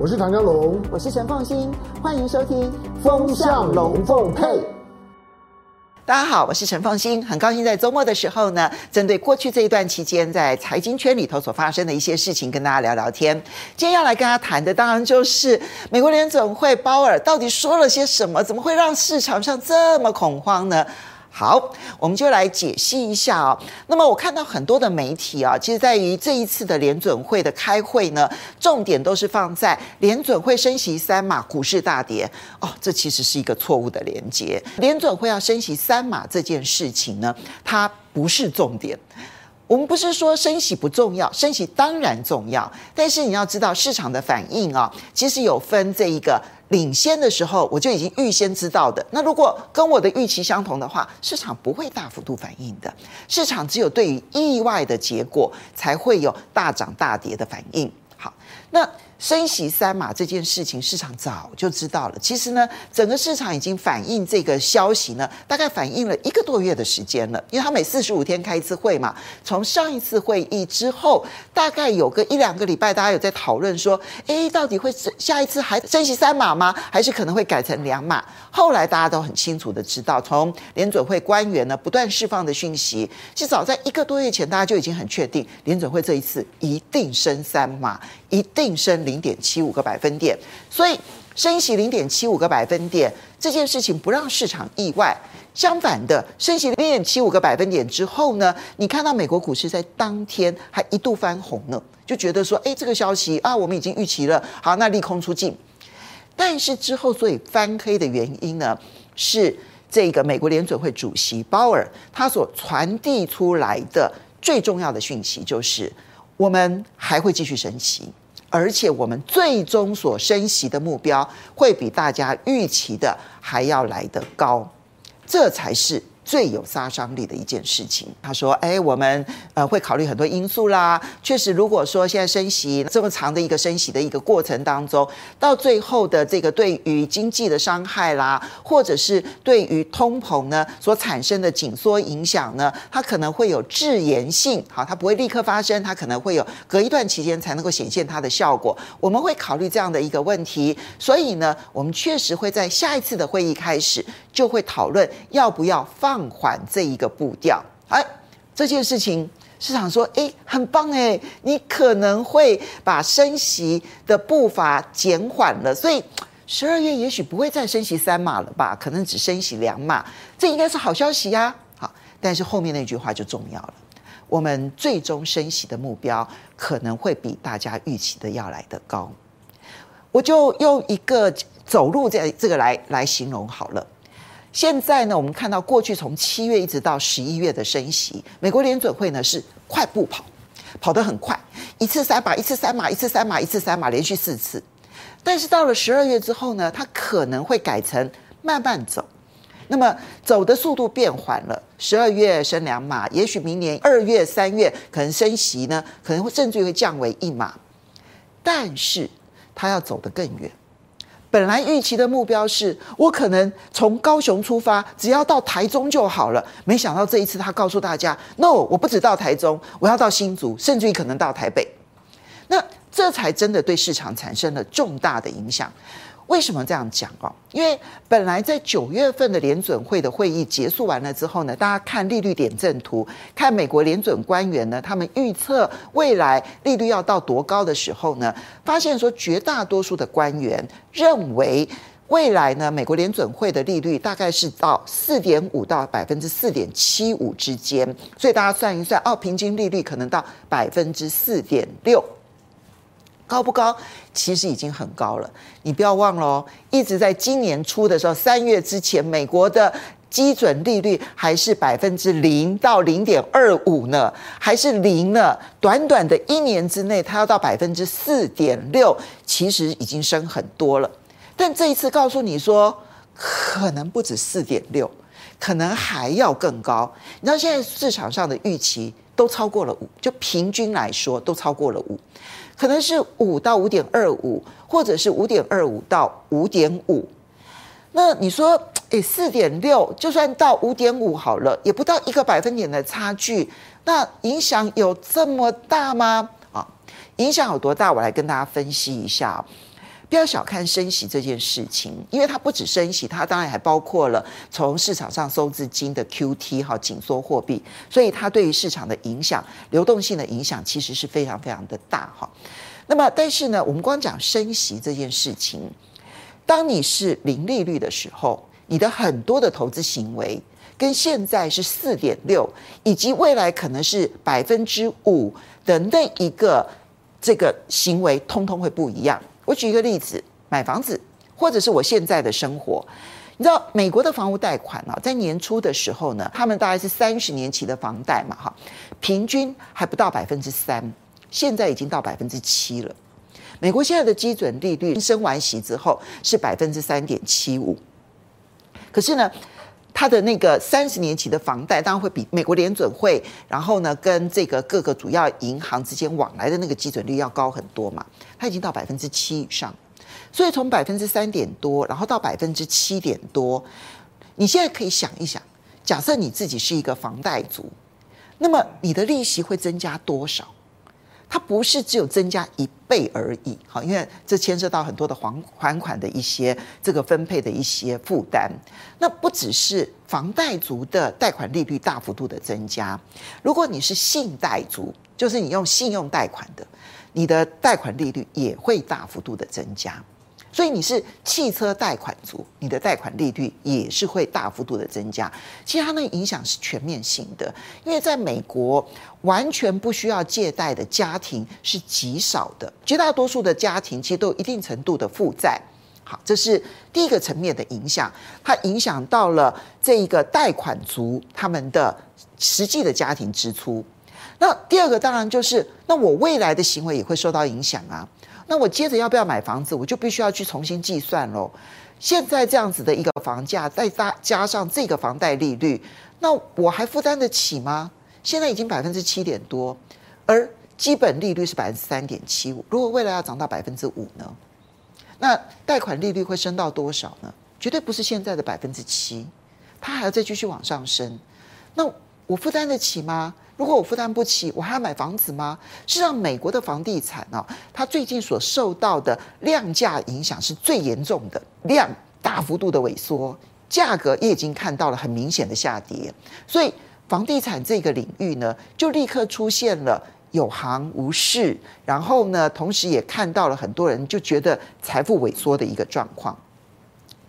我是唐江龙，我是陈凤欣，欢迎收听《风向龙凤配》。大家好，我是陈凤欣，很高兴在周末的时候呢，针对过去这一段期间在财经圈里头所发生的一些事情，跟大家聊聊天。今天要来跟大家谈的，当然就是美国联总会鲍尔到底说了些什么，怎么会让市场上这么恐慌呢？好，我们就来解析一下哦。那么我看到很多的媒体啊，其实在于这一次的联准会的开会呢，重点都是放在联准会升息三码，股市大跌哦。这其实是一个错误的连接。联准会要升息三码这件事情呢，它不是重点。我们不是说升息不重要，升息当然重要，但是你要知道市场的反应啊，其实有分这一个。领先的时候，我就已经预先知道的。那如果跟我的预期相同的话，市场不会大幅度反应的。市场只有对于意外的结果，才会有大涨大跌的反应。好，那。升息三码这件事情，市场早就知道了。其实呢，整个市场已经反映这个消息呢，大概反映了一个多月的时间了。因为他每四十五天开一次会嘛，从上一次会议之后，大概有个一两个礼拜，大家有在讨论说，诶，到底会下一次还升息三码吗？还是可能会改成两码？后来大家都很清楚的知道，从联准会官员呢不断释放的讯息，其实早在一个多月前，大家就已经很确定，联准会这一次一定升三码，一定升。零点七五个百分点，所以升息零点七五个百分点这件事情不让市场意外。相反的，升息零点七五个百分点之后呢，你看到美国股市在当天还一度翻红呢，就觉得说，哎，这个消息啊，我们已经预期了，好，那利空出尽。但是之后所以翻黑的原因呢，是这个美国联准会主席鲍尔他所传递出来的最重要的讯息，就是我们还会继续升息。而且我们最终所升息的目标会比大家预期的还要来得高，这才是。最有杀伤力的一件事情，他说：“哎，我们呃会考虑很多因素啦。确实，如果说现在升息这么长的一个升息的一个过程当中，到最后的这个对于经济的伤害啦，或者是对于通膨呢所产生的紧缩影响呢，它可能会有滞延性。好，它不会立刻发生，它可能会有隔一段期间才能够显现它的效果。我们会考虑这样的一个问题，所以呢，我们确实会在下一次的会议开始就会讨论要不要放。”放缓这一个步调，哎，这件事情市场说，哎，很棒哎，你可能会把升息的步伐减缓了，所以十二月也许不会再升息三码了吧，可能只升息两码，这应该是好消息呀。好，但是后面那句话就重要了，我们最终升息的目标可能会比大家预期的要来得高，我就用一个走路这这个来来形容好了。现在呢，我们看到过去从七月一直到十一月的升息，美国联准会呢是快步跑，跑得很快，一次三码，一次三码，一次三码，一次三码，连续四次。但是到了十二月之后呢，它可能会改成慢慢走，那么走的速度变缓了。十二月升两码，也许明年二月、三月可能升息呢，可能会甚至于会降为一码，但是它要走得更远。本来预期的目标是我可能从高雄出发，只要到台中就好了。没想到这一次他告诉大家：“No，我不止到台中，我要到新竹，甚至于可能到台北。”那这才真的对市场产生了重大的影响。为什么这样讲哦？因为本来在九月份的联准会的会议结束完了之后呢，大家看利率点阵图，看美国联准官员呢，他们预测未来利率要到多高的时候呢，发现说绝大多数的官员认为未来呢，美国联准会的利率大概是到四点五到百分之四点七五之间，所以大家算一算，哦，平均利率可能到百分之四点六。高不高？其实已经很高了。你不要忘了哦，一直在今年初的时候，三月之前，美国的基准利率还是百分之零到零点二五呢，还是零呢。短短的一年之内，它要到百分之四点六，其实已经升很多了。但这一次告诉你说，可能不止四点六，可能还要更高。你知道现在市场上的预期都超过了五，就平均来说都超过了五。可能是五到五点二五，或者是五点二五到五点五。那你说，诶，四点六，就算到五点五好了，也不到一个百分点的差距。那影响有这么大吗？啊，影响有多大？我来跟大家分析一下。不要小看升息这件事情，因为它不止升息，它当然还包括了从市场上收资金的 QT 哈，紧缩货币，所以它对于市场的影响、流动性的影响其实是非常非常的大哈。那么，但是呢，我们光讲升息这件事情，当你是零利率的时候，你的很多的投资行为跟现在是四点六，以及未来可能是百分之五的那一个这个行为，通通会不一样。我举一个例子，买房子，或者是我现在的生活。你知道美国的房屋贷款啊，在年初的时候呢，他们大概是三十年期的房贷嘛，哈，平均还不到百分之三，现在已经到百分之七了。美国现在的基准利率升完息之后是百分之三点七五，可是呢，它的那个三十年期的房贷当然会比美国联准会，然后呢，跟这个各个主要银行之间往来的那个基准率要高很多嘛。它已经到百分之七以上，所以从百分之三点多，然后到百分之七点多，你现在可以想一想，假设你自己是一个房贷族，那么你的利息会增加多少？它不是只有增加一倍而已，好，因为这牵涉到很多的还还款的一些这个分配的一些负担。那不只是房贷族的贷款利率大幅度的增加，如果你是信贷族，就是你用信用贷款的。你的贷款利率也会大幅度的增加，所以你是汽车贷款族，你的贷款利率也是会大幅度的增加。其实它那影响是全面性的，因为在美国完全不需要借贷的家庭是极少的，绝大多数的家庭其实都有一定程度的负债。好，这是第一个层面的影响，它影响到了这一个贷款族他们的实际的家庭支出。那第二个当然就是，那我未来的行为也会受到影响啊。那我接着要不要买房子，我就必须要去重新计算喽。现在这样子的一个房价，再加加上这个房贷利率，那我还负担得起吗？现在已经百分之七点多，而基本利率是百分之三点七五。如果未来要涨到百分之五呢？那贷款利率会升到多少呢？绝对不是现在的百分之七，它还要再继续往上升。那我负担得起吗？如果我负担不起，我还要买房子吗？事实上，美国的房地产啊，它最近所受到的量价影响是最严重的，量大幅度的萎缩，价格也已经看到了很明显的下跌，所以房地产这个领域呢，就立刻出现了有行无市，然后呢，同时也看到了很多人就觉得财富萎缩的一个状况。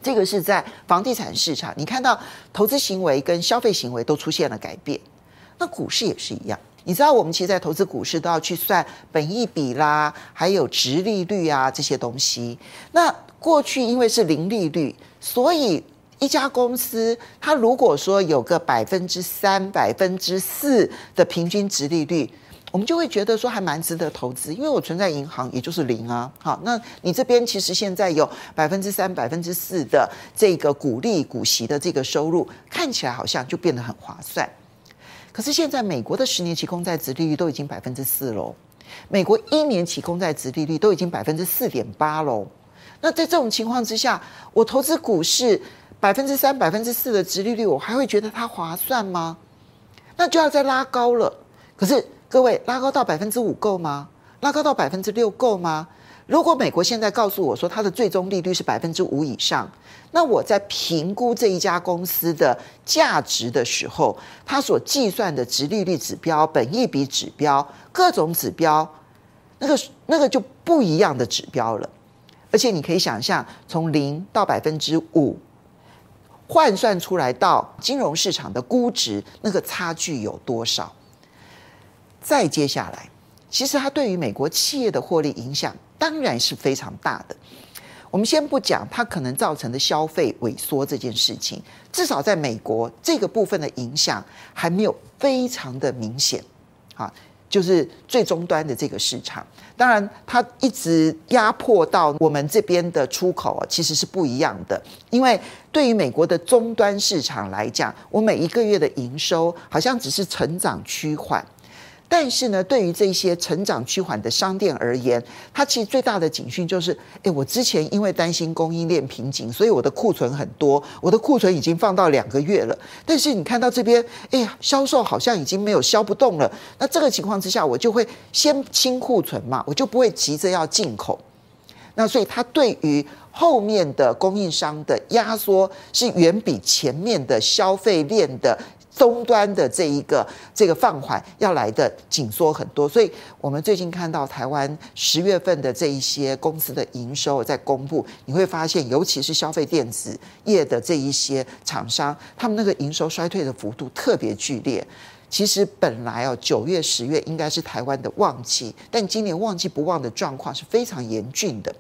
这个是在房地产市场，你看到投资行为跟消费行为都出现了改变。那股市也是一样，你知道我们其实，在投资股市都要去算本益比啦，还有殖利率啊这些东西。那过去因为是零利率，所以一家公司它如果说有个百分之三、百分之四的平均殖利率，我们就会觉得说还蛮值得投资，因为我存在银行也就是零啊。好，那你这边其实现在有百分之三、百分之四的这个股利股息的这个收入，看起来好像就变得很划算。可是现在美国的十年期公债殖利率都已经百分之四喽，美国一年期公债殖利率都已经百分之四点八喽。那在这种情况之下，我投资股市百分之三、百分之四的殖利率，我还会觉得它划算吗？那就要再拉高了。可是各位，拉高到百分之五够吗？拉高到百分之六够吗？如果美国现在告诉我说它的最终利率是百分之五以上，那我在评估这一家公司的价值的时候，它所计算的值利率指标、本益比指标、各种指标，那个那个就不一样的指标了。而且你可以想象，从零到百分之五换算出来到金融市场的估值，那个差距有多少？再接下来，其实它对于美国企业的获利影响。当然是非常大的。我们先不讲它可能造成的消费萎缩这件事情，至少在美国这个部分的影响还没有非常的明显。啊，就是最终端的这个市场，当然它一直压迫到我们这边的出口啊，其实是不一样的。因为对于美国的终端市场来讲，我每一个月的营收好像只是成长趋缓。但是呢，对于这些成长趋缓的商店而言，它其实最大的警讯就是：诶，我之前因为担心供应链瓶颈，所以我的库存很多，我的库存已经放到两个月了。但是你看到这边，哎呀，销售好像已经没有销不动了。那这个情况之下，我就会先清库存嘛，我就不会急着要进口。那所以它对于后面的供应商的压缩是远比前面的消费链的。终端的这一个这个放缓要来的紧缩很多，所以我们最近看到台湾十月份的这一些公司的营收在公布，你会发现，尤其是消费电子业的这一些厂商，他们那个营收衰退的幅度特别剧烈。其实本来哦，九月、十月应该是台湾的旺季，但今年旺季不旺的状况是非常严峻的。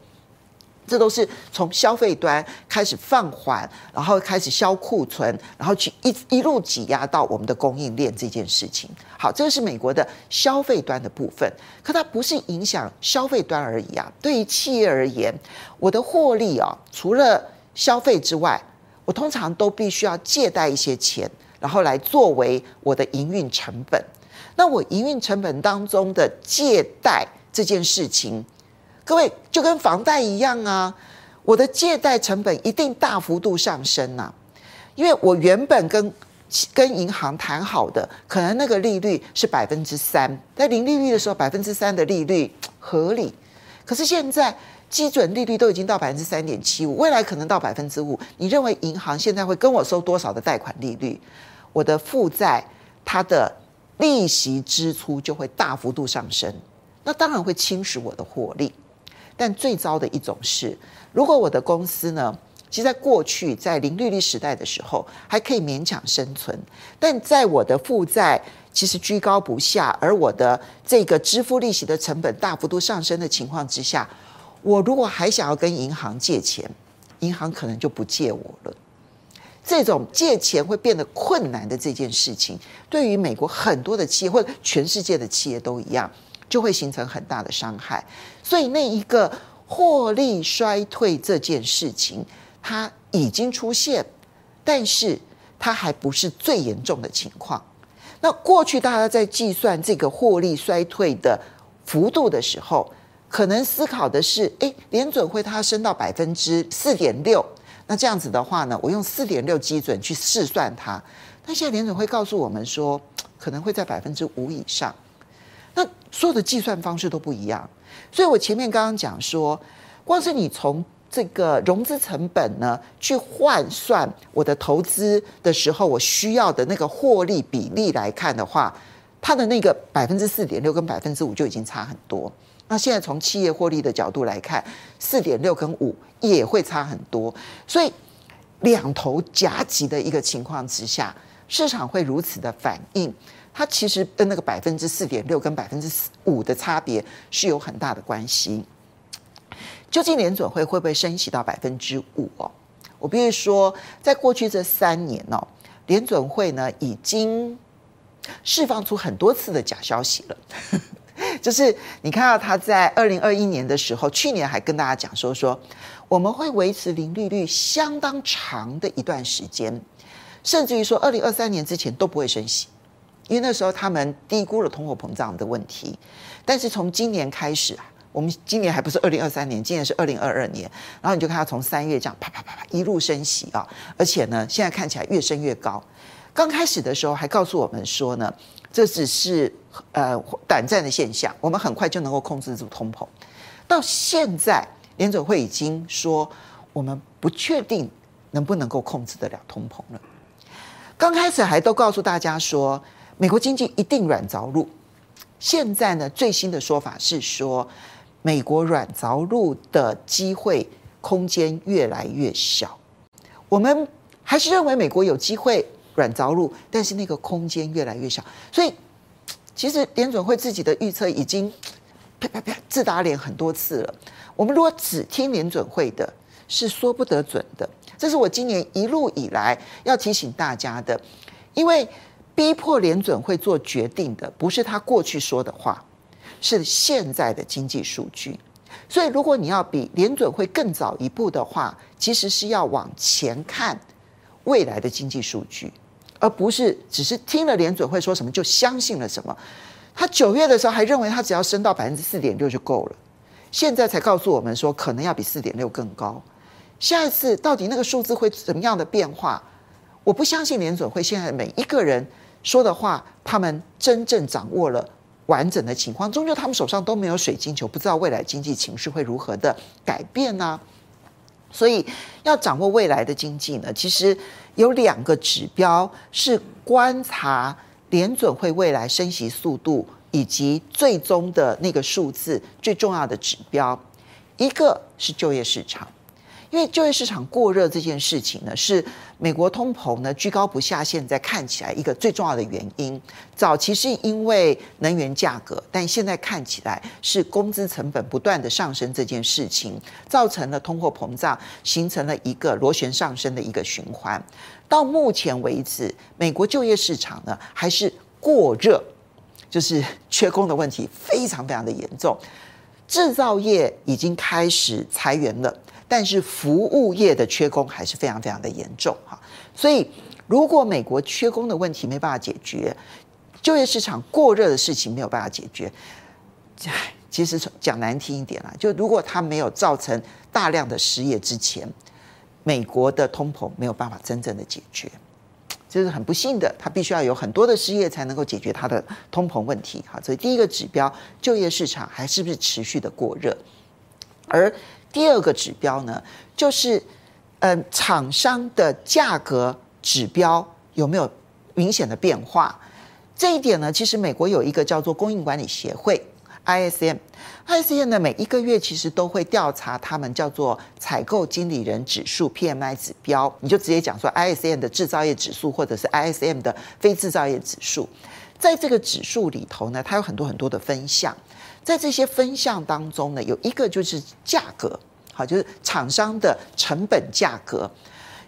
这都是从消费端开始放缓，然后开始销库存，然后去一一路挤压到我们的供应链这件事情。好，这个是美国的消费端的部分，可它不是影响消费端而已啊。对于企业而言，我的获利啊，除了消费之外，我通常都必须要借贷一些钱，然后来作为我的营运成本。那我营运成本当中的借贷这件事情。各位就跟房贷一样啊，我的借贷成本一定大幅度上升呐、因为我原本跟跟银行谈好的，可能那个利率是百分之三，在零利率的时候，百分之三的利率合理。可是现在基准利率都已经到百分之三点七五，未来可能到百分之五，你认为银行现在会跟我收多少的贷款利率？我的负债它的利息支出就会大幅度上升，那当然会侵蚀我的获利。但最糟的一种是，如果我的公司呢，其实在过去在零利率时代的时候还可以勉强生存，但在我的负债其实居高不下，而我的这个支付利息的成本大幅度上升的情况之下，我如果还想要跟银行借钱，银行可能就不借我了。这种借钱会变得困难的这件事情，对于美国很多的企业或者全世界的企业都一样。就会形成很大的伤害，所以那一个获利衰退这件事情，它已经出现，但是它还不是最严重的情况。那过去大家在计算这个获利衰退的幅度的时候，可能思考的是：诶，联准会它升到百分之四点六，那这样子的话呢，我用四点六基准去试算它。但现在联准会告诉我们说，可能会在百分之五以上。所有的计算方式都不一样，所以我前面刚刚讲说，光是你从这个融资成本呢去换算我的投资的时候，我需要的那个获利比例来看的话，它的那个百分之四点六跟百分之五就已经差很多。那现在从企业获利的角度来看，四点六跟五也会差很多，所以两头夹击的一个情况之下，市场会如此的反应。它其实跟那个百分之四点六跟百分之五的差别是有很大的关系。究竟联准会会不会升息到百分之五哦？我必须说，在过去这三年哦，联准会呢已经释放出很多次的假消息了。就是你看到他在二零二一年的时候，去年还跟大家讲说说我们会维持零利率相当长的一段时间，甚至于说二零二三年之前都不会升息。因为那时候他们低估了通货膨胀的问题，但是从今年开始啊，我们今年还不是二零二三年，今年是二零二二年，然后你就看他从三月这样啪啪啪啪一路升息啊，而且呢，现在看起来越升越高。刚开始的时候还告诉我们说呢，这只是呃短暂的现象，我们很快就能够控制住通膨。到现在联总会已经说，我们不确定能不能够控制得了通膨了。刚开始还都告诉大家说。美国经济一定软着陆。现在呢，最新的说法是说，美国软着陆的机会空间越来越小。我们还是认为美国有机会软着陆，但是那个空间越来越小。所以，其实联准会自己的预测已经啪啪啪自打脸很多次了。我们如果只听联准会的，是说不得准的。这是我今年一路以来要提醒大家的，因为。逼迫联准会做决定的不是他过去说的话，是现在的经济数据。所以，如果你要比联准会更早一步的话，其实是要往前看未来的经济数据，而不是只是听了联准会说什么就相信了什么。他九月的时候还认为他只要升到百分之四点六就够了，现在才告诉我们说可能要比四点六更高。下一次到底那个数字会怎么样的变化？我不相信联准会现在每一个人。说的话，他们真正掌握了完整的情况。终究他们手上都没有水晶球，不知道未来经济情势会如何的改变呢、所以要掌握未来的经济呢，其实有两个指标是观察联准会未来升息速度以及最终的那个数字最重要的指标，一个是就业市场。因为就业市场过热这件事情呢，是美国通膨呢居高不下，现在看起来一个最重要的原因。早期是因为能源价格，但现在看起来是工资成本不断的上升这件事情，造成了通货膨胀，形成了一个螺旋上升的一个循环。到目前为止，美国就业市场呢还是过热，就是缺工的问题非常非常的严重，制造业已经开始裁员了。但是服务业的缺工还是非常非常的严重哈，所以如果美国缺工的问题没办法解决，就业市场过热的事情没有办法解决，其实讲难听一点啦，就如果它没有造成大量的失业之前，美国的通膨没有办法真正的解决，这是很不幸的，它必须要有很多的失业才能够解决它的通膨问题哈。所以第一个指标，就业市场还是不是持续的过热，而。第二个指标呢，就是，嗯，厂商的价格指标有没有明显的变化？这一点呢，其实美国有一个叫做供应管理协会 （ISM），ISM 呢每一个月其实都会调查他们叫做采购经理人指数 （PMI） 指标，你就直接讲说 ISM 的制造业指数或者是 ISM 的非制造业指数，在这个指数里头呢，它有很多很多的分项。在这些分项当中呢，有一个就是价格，好，就是厂商的成本价格。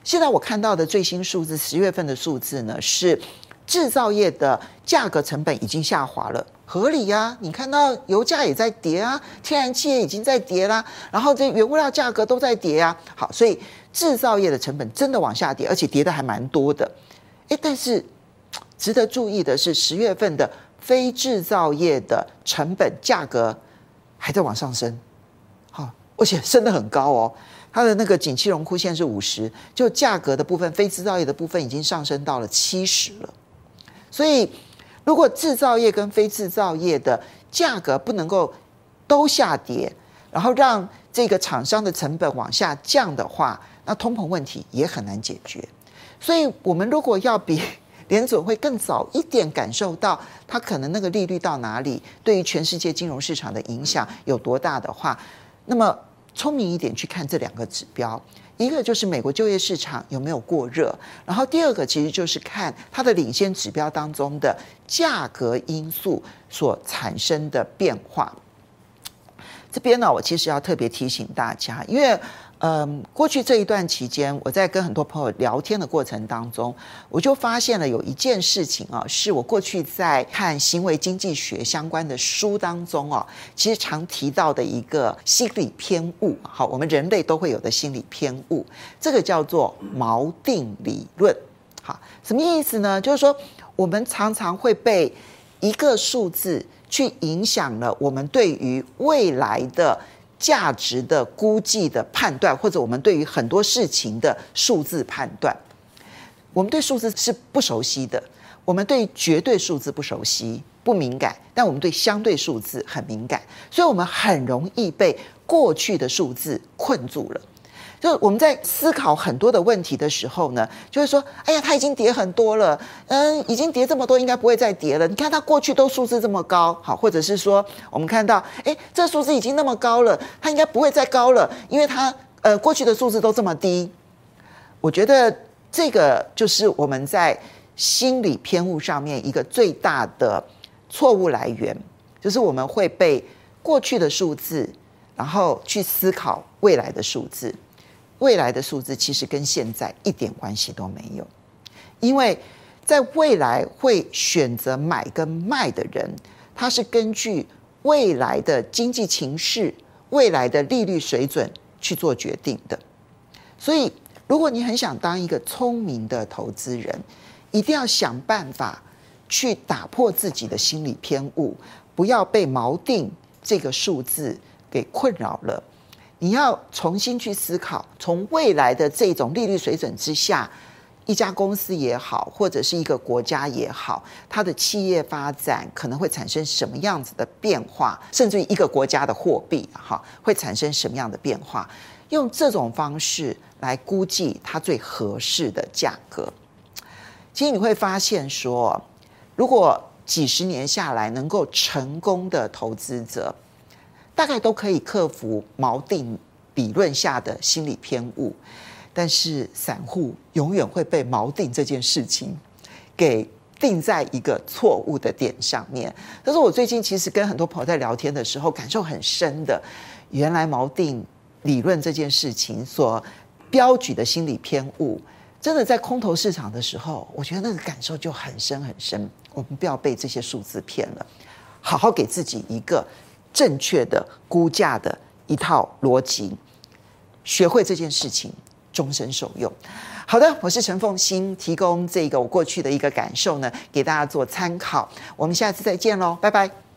现在我看到的最新数字，十月份的数字呢，是制造业的价格成本已经下滑了，合理呀、你看到油价也在跌啊，天然气也已经在跌啦，然后这原物料价格都在跌啊。好，所以制造业的成本真的往下跌，而且跌的还蛮多的。诶，但是 值得注意的是，十月份的。非制造业的成本价格还在往上升，好，而且升得很高哦。它的那个景气荣枯线是五十，就价格的部分，非制造业的部分已经上升到了七十了。所以，如果制造业跟非制造业的价格不能够都下跌，然后让这个厂商的成本往下降的话，那通膨问题也很难解决。所以我们如果要比。联准会更早一点感受到，它可能那个利率到哪里，对于全世界金融市场的影响有多大的话，那么聪明一点去看这两个指标，一个就是美国就业市场有没有过热，然后第二个其实就是看它的领先指标当中的价格因素所产生的变化。这边呢，我其实要特别提醒大家，因为。嗯，过去这一段期间，我在跟很多朋友聊天的过程当中，我就发现了有一件事情啊，是我过去在看行为经济学相关的书当中啊，其实常提到的一个心理偏误。好，我们人类都会有的心理偏误，这个叫做锚定理论。好，什么意思呢？就是说，我们常常会被一个数字去影响了我们对于未来的。价值的估计的判断，或者我们对于很多事情的数字判断，我们对数字是不熟悉的，我们对绝对数字不熟悉、不敏感，但我们对相对数字很敏感，所以我们很容易被过去的数字困住了。就是我们在思考很多的问题的时候呢，就会说：“哎呀，它已经跌很多了，嗯，已经跌这么多，应该不会再跌了。你看它过去都数字这么高，好，或者是说，我们看到，哎，这数字已经那么高了，它应该不会再高了，因为它呃过去的数字都这么低。我觉得这个就是我们在心理偏误上面一个最大的错误来源，就是我们会被过去的数字，然后去思考未来的数字。”未来的数字其实跟现在一点关系都没有，因为在未来会选择买跟卖的人，他是根据未来的经济情势、未来的利率水准去做决定的。所以，如果你很想当一个聪明的投资人，一定要想办法去打破自己的心理偏误，不要被锚定这个数字给困扰了。你要重新去思考，从未来的这种利率水准之下，一家公司也好，或者是一个国家也好，它的企业发展可能会产生什么样子的变化，甚至于一个国家的货币哈会产生什么样的变化，用这种方式来估计它最合适的价格。其实你会发现说，如果几十年下来能够成功的投资者，大概都可以克服锚定理论下的心理偏误。但是散户永远会被锚定这件事情给定在一个错误的点上面。但是我最近其实跟很多朋友在聊天的时候，感受很深的，原来锚定理论这件事情所标举的心理偏误，真的在空头市场的时候，我觉得那个感受就很深很深。我们不要被这些数字骗了，好好给自己一个正确的估价的一套逻辑，学会这件事情。终身受用。好的，我是陈凤欣，提供这个我过去的一个感受呢，给大家做参考。我们下次再见喽，拜拜。